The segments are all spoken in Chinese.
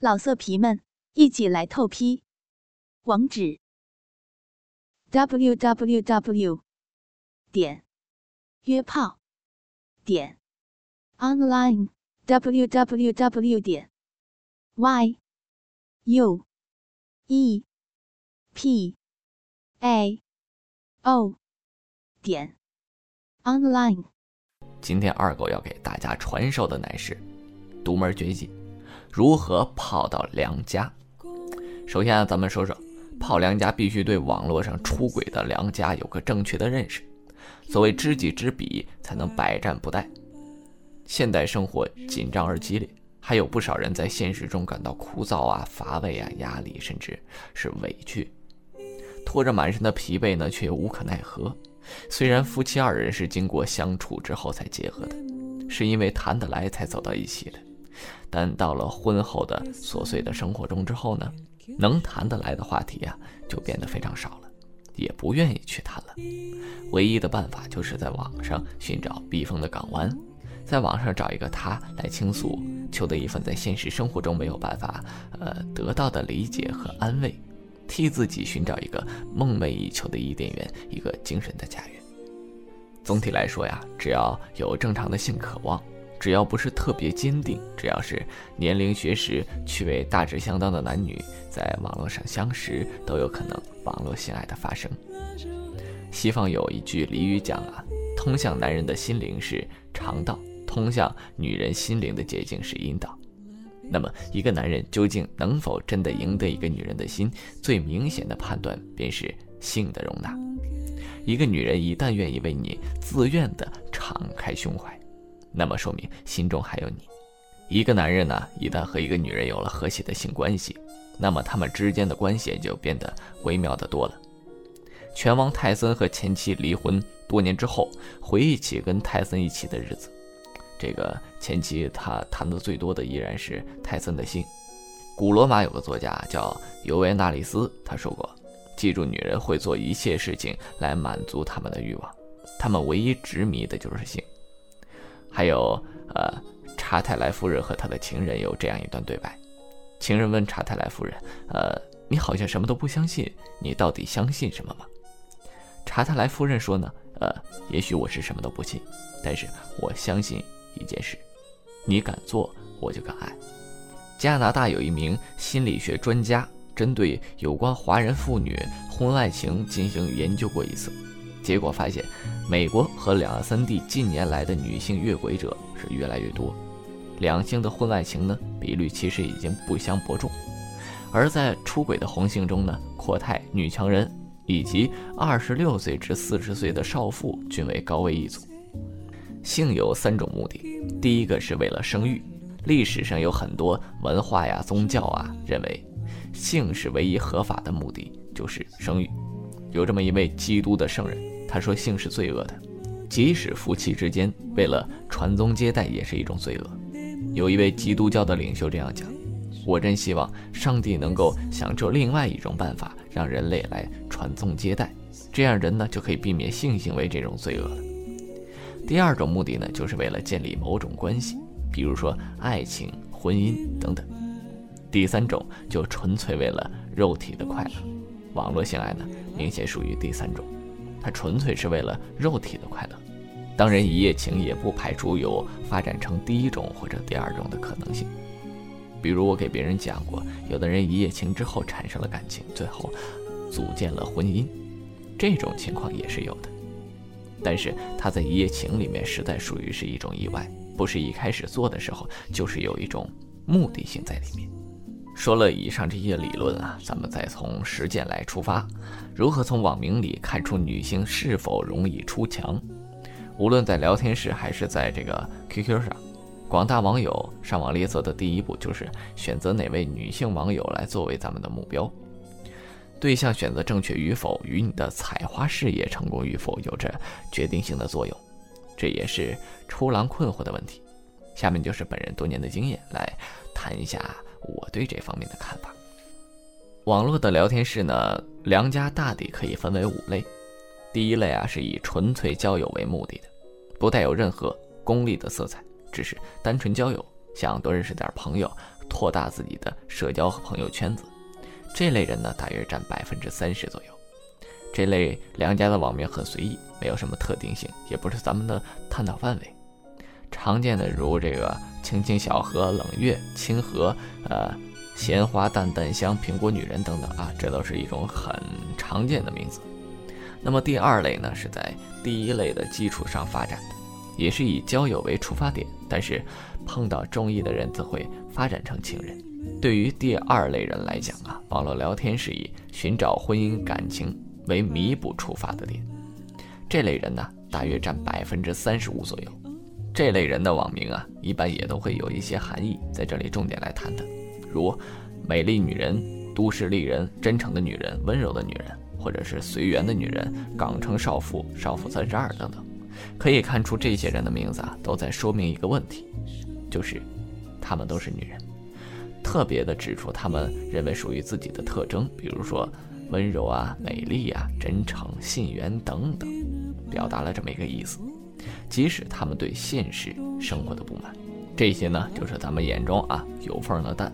老色皮们，一起来透批！网址：w w w 点约炮点 online w w w 点 y u e p a o 点 online。今天二狗要给大家传授的乃是独门绝技。如何泡到良家？首先啊，咱们说说泡良家，必须对网络上出轨的良家有个正确的认识。所谓知己知彼，才能百战不殆。现代生活紧张而激烈，还有不少人在现实中感到枯燥啊、乏味啊、压力，甚至是委屈，拖着满身的疲惫呢，却又无可奈何。虽然夫妻二人是经过相处之后才结合的，是因为谈得来才走到一起的。但到了婚后的琐碎的生活中之后呢，能谈得来的话题呀，就变得非常少了，也不愿意去谈了。唯一的办法就是在网上寻找避风的港湾，在网上找一个他来倾诉，求得一份在现实生活中没有办法呃得到的理解和安慰，替自己寻找一个梦寐以求的伊甸园，一个精神的家园。总体来说呀，只要有正常的性渴望。只要不是特别坚定，只要是年龄、学识、趣味大致相当的男女，在网络上相识，都有可能网络性爱的发生。西方有一句俚语讲啊，通向男人的心灵是肠道，通向女人心灵的捷径是阴道。那么，一个男人究竟能否真的赢得一个女人的心，最明显的判断便是性的容纳。一个女人一旦愿意为你自愿的敞开胸怀。那么说明心中还有你。一个男人呢，一旦和一个女人有了和谐的性关系，那么他们之间的关系就变得微妙的多了。拳王泰森和前妻离婚多年之后，回忆起跟泰森一起的日子，这个前妻他谈的最多的依然是泰森的性。古罗马有个作家叫尤维纳里斯，他说过：“记住，女人会做一切事情来满足他们的欲望，他们唯一执迷的就是性。”还有，呃，查泰莱夫人和他的情人有这样一段对白。情人问查泰莱夫人：“呃，你好像什么都不相信，你到底相信什么吗？”查泰莱夫人说：“呢，呃，也许我是什么都不信，但是我相信一件事：你敢做，我就敢爱。”加拿大有一名心理学专家，针对有关华人妇女婚外情进行研究过一次。结果发现，美国和两岸三地近年来的女性越轨者是越来越多，两性的婚外情呢比率其实已经不相伯仲，而在出轨的红杏中呢，阔太、女强人以及二十六岁至四十岁的少妇均为高危一族。性有三种目的，第一个是为了生育，历史上有很多文化呀、宗教啊认为，性是唯一合法的目的就是生育，有这么一位基督的圣人。他说：“性是罪恶的，即使夫妻之间为了传宗接代也是一种罪恶。”有一位基督教的领袖这样讲：“我真希望上帝能够想出另外一种办法，让人类来传宗接代，这样人呢就可以避免性行为这种罪恶了。”第二种目的呢，就是为了建立某种关系，比如说爱情、婚姻等等。第三种就纯粹为了肉体的快乐，网络性爱呢，明显属于第三种。他纯粹是为了肉体的快乐，当然一夜情也不排除有发展成第一种或者第二种的可能性。比如我给别人讲过，有的人一夜情之后产生了感情，最后组建了婚姻，这种情况也是有的。但是他在一夜情里面实在属于是一种意外，不是一开始做的时候就是有一种目的性在里面。说了以上这些理论啊，咱们再从实践来出发，如何从网名里看出女性是否容易出墙？无论在聊天室还是在这个 QQ 上，广大网友上网猎色的第一步就是选择哪位女性网友来作为咱们的目标。对象选择正确与否，与你的采花事业成功与否有着决定性的作用。这也是出狼困惑的问题。下面就是本人多年的经验来谈一下。我对这方面的看法，网络的聊天室呢，良家大抵可以分为五类。第一类啊，是以纯粹交友为目的的，不带有任何功利的色彩，只是单纯交友，想多认识点朋友，扩大自己的社交和朋友圈子。这类人呢，大约占百分之三十左右。这类良家的网名很随意，没有什么特定性，也不是咱们的探讨范围。常见的如这个青青小河、冷月、清河、呃鲜花、淡淡香、苹果女人等等啊，这都是一种很常见的名字。那么第二类呢，是在第一类的基础上发展的，也是以交友为出发点，但是碰到中意的人则会发展成情人。对于第二类人来讲啊，网络聊天是以寻找婚姻感情为弥补出发的点，这类人呢，大约占百分之三十五左右。这类人的网名啊，一般也都会有一些含义，在这里重点来谈谈。如美丽女人、都市丽人、真诚的女人、温柔的女人，或者是随缘的女人、港城少妇、少妇三十二等等，可以看出这些人的名字啊，都在说明一个问题，就是他们都是女人，特别的指出他们认为属于自己的特征，比如说温柔啊、美丽啊、真诚、信缘等等，表达了这么一个意思。即使他们对现实生活的不满，这些呢，就是咱们眼中啊有缝的蛋。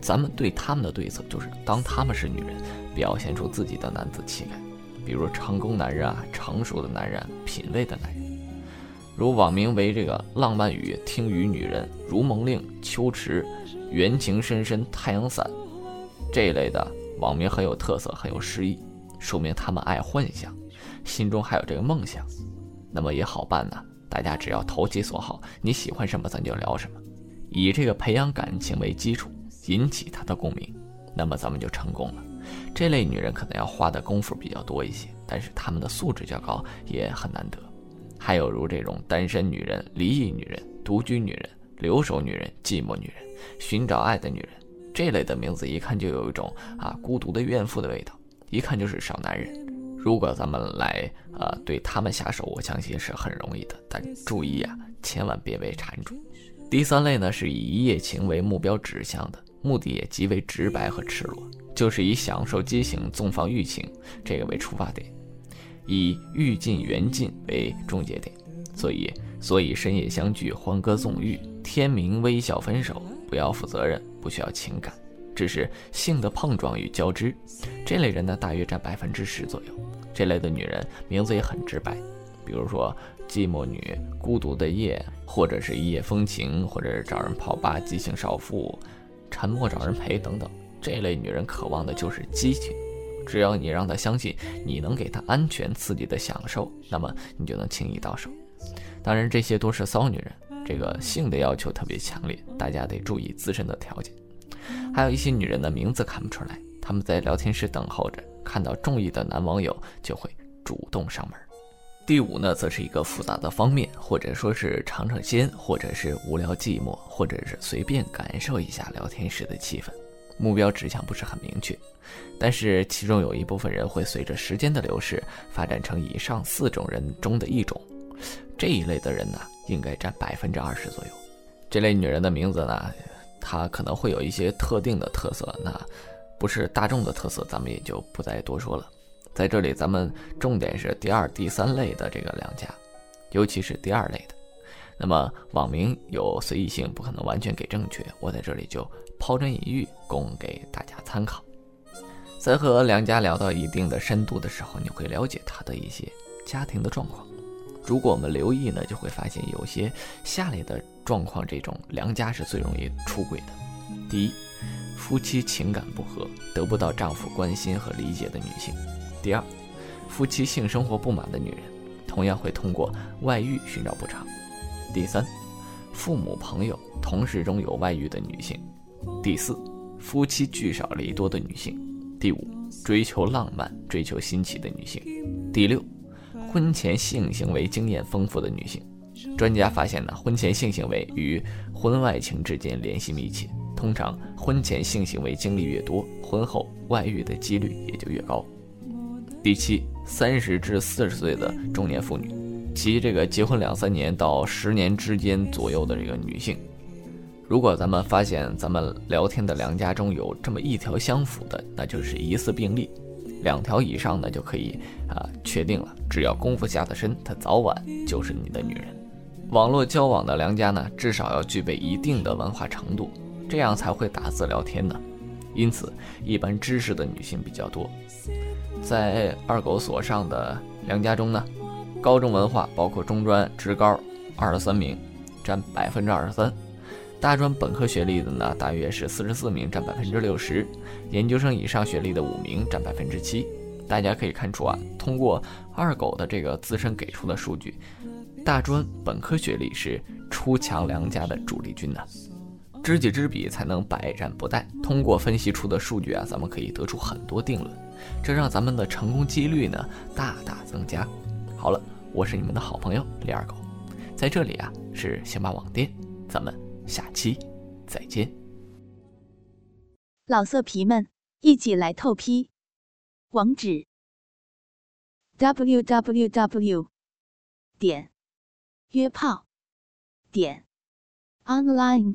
咱们对他们的对策就是，当他们是女人，表现出自己的男子气概，比如成功男人啊、成熟的男人、品味的男人。如网名为这个浪漫雨、听雨女人、如梦令、秋池、缘情深深、太阳伞这一类的网名很有特色，很有诗意，说明他们爱幻想，心中还有这个梦想。那么也好办呐，大家只要投其所好，你喜欢什么咱就聊什么，以这个培养感情为基础。引起他的共鸣，那么咱们就成功了。这类女人可能要花的功夫比较多一些，但是她们的素质较高，也很难得。还有如这种单身女人、离异女人、独居女人、留守女人、寂寞女人、寻找爱的女人，这类的名字一看就有一种啊孤独的怨妇的味道，一看就是少男人。如果咱们来呃对他们下手，我相信是很容易的，但注意啊，千万别被缠住。第三类呢，是以一夜情为目标指向的。目的也极为直白和赤裸，就是以享受激情、纵放欲情这个为出发点，以欲尽缘尽为终结点。所以，所以深夜相聚，欢歌纵欲，天明微笑分手，不要负责任，不需要情感，只是性的碰撞与交织。这类人呢，大约占百分之十左右。这类的女人名字也很直白，比如说寂寞女、孤独的夜，或者是一夜风情，或者是找人泡吧、激情少妇。沉默找人陪等等，这类女人渴望的就是激情。只要你让她相信你能给她安全刺激的享受，那么你就能轻易到手。当然，这些都是骚女人，这个性的要求特别强烈，大家得注意自身的条件。还有一些女人的名字看不出来，她们在聊天室等候着，看到中意的男网友就会主动上门。第五呢，则是一个复杂的方面，或者说是尝尝鲜，或者是无聊寂寞，或者是随便感受一下聊天时的气氛，目标指向不是很明确。但是其中有一部分人会随着时间的流逝，发展成以上四种人中的一种。这一类的人呢，应该占百分之二十左右。这类女人的名字呢，她可能会有一些特定的特色，那不是大众的特色，咱们也就不再多说了。在这里，咱们重点是第二、第三类的这个良家，尤其是第二类的。那么网名有随意性，不可能完全给正确，我在这里就抛砖引玉，供给大家参考。在和良家聊到一定的深度的时候，你会了解他的一些家庭的状况。如果我们留意呢，就会发现有些下列的状况，这种良家是最容易出轨的。第一，夫妻情感不和，得不到丈夫关心和理解的女性。第二，夫妻性生活不满的女人，同样会通过外遇寻找补偿。第三，父母朋友同事中有外遇的女性。第四，夫妻聚少离多的女性。第五，追求浪漫、追求新奇的女性。第六，婚前性行为经验丰富的女性。专家发现呢，婚前性行为与婚外情之间联系密切，通常婚前性行为经历越多，婚后外遇的几率也就越高。第七，三十至四十岁的中年妇女，及这个结婚两三年到十年之间左右的这个女性，如果咱们发现咱们聊天的良家中有这么一条相符的，那就是疑似病例；两条以上呢，就可以啊确定了，只要功夫下得深，她早晚就是你的女人。网络交往的良家呢，至少要具备一定的文化程度，这样才会打字聊天呢。因此，一般知识的女性比较多。在二狗所上的良家中呢，高中文化包括中专、职高，二十三名，占百分之二十三；大专本科学历的呢，大约是四十四名，占百分之六十；研究生以上学历的五名，占百分之七。大家可以看出啊，通过二狗的这个自身给出的数据，大专本科学历是出强良家的主力军呢。知己知彼，才能百战不殆。通过分析出的数据啊，咱们可以得出很多定论，这让咱们的成功几率呢大大增加。好了，我是你们的好朋友李二狗，在这里啊是星马网店，咱们下期再见。老色皮们，一起来透批，网址：w w w. 点约炮点 online。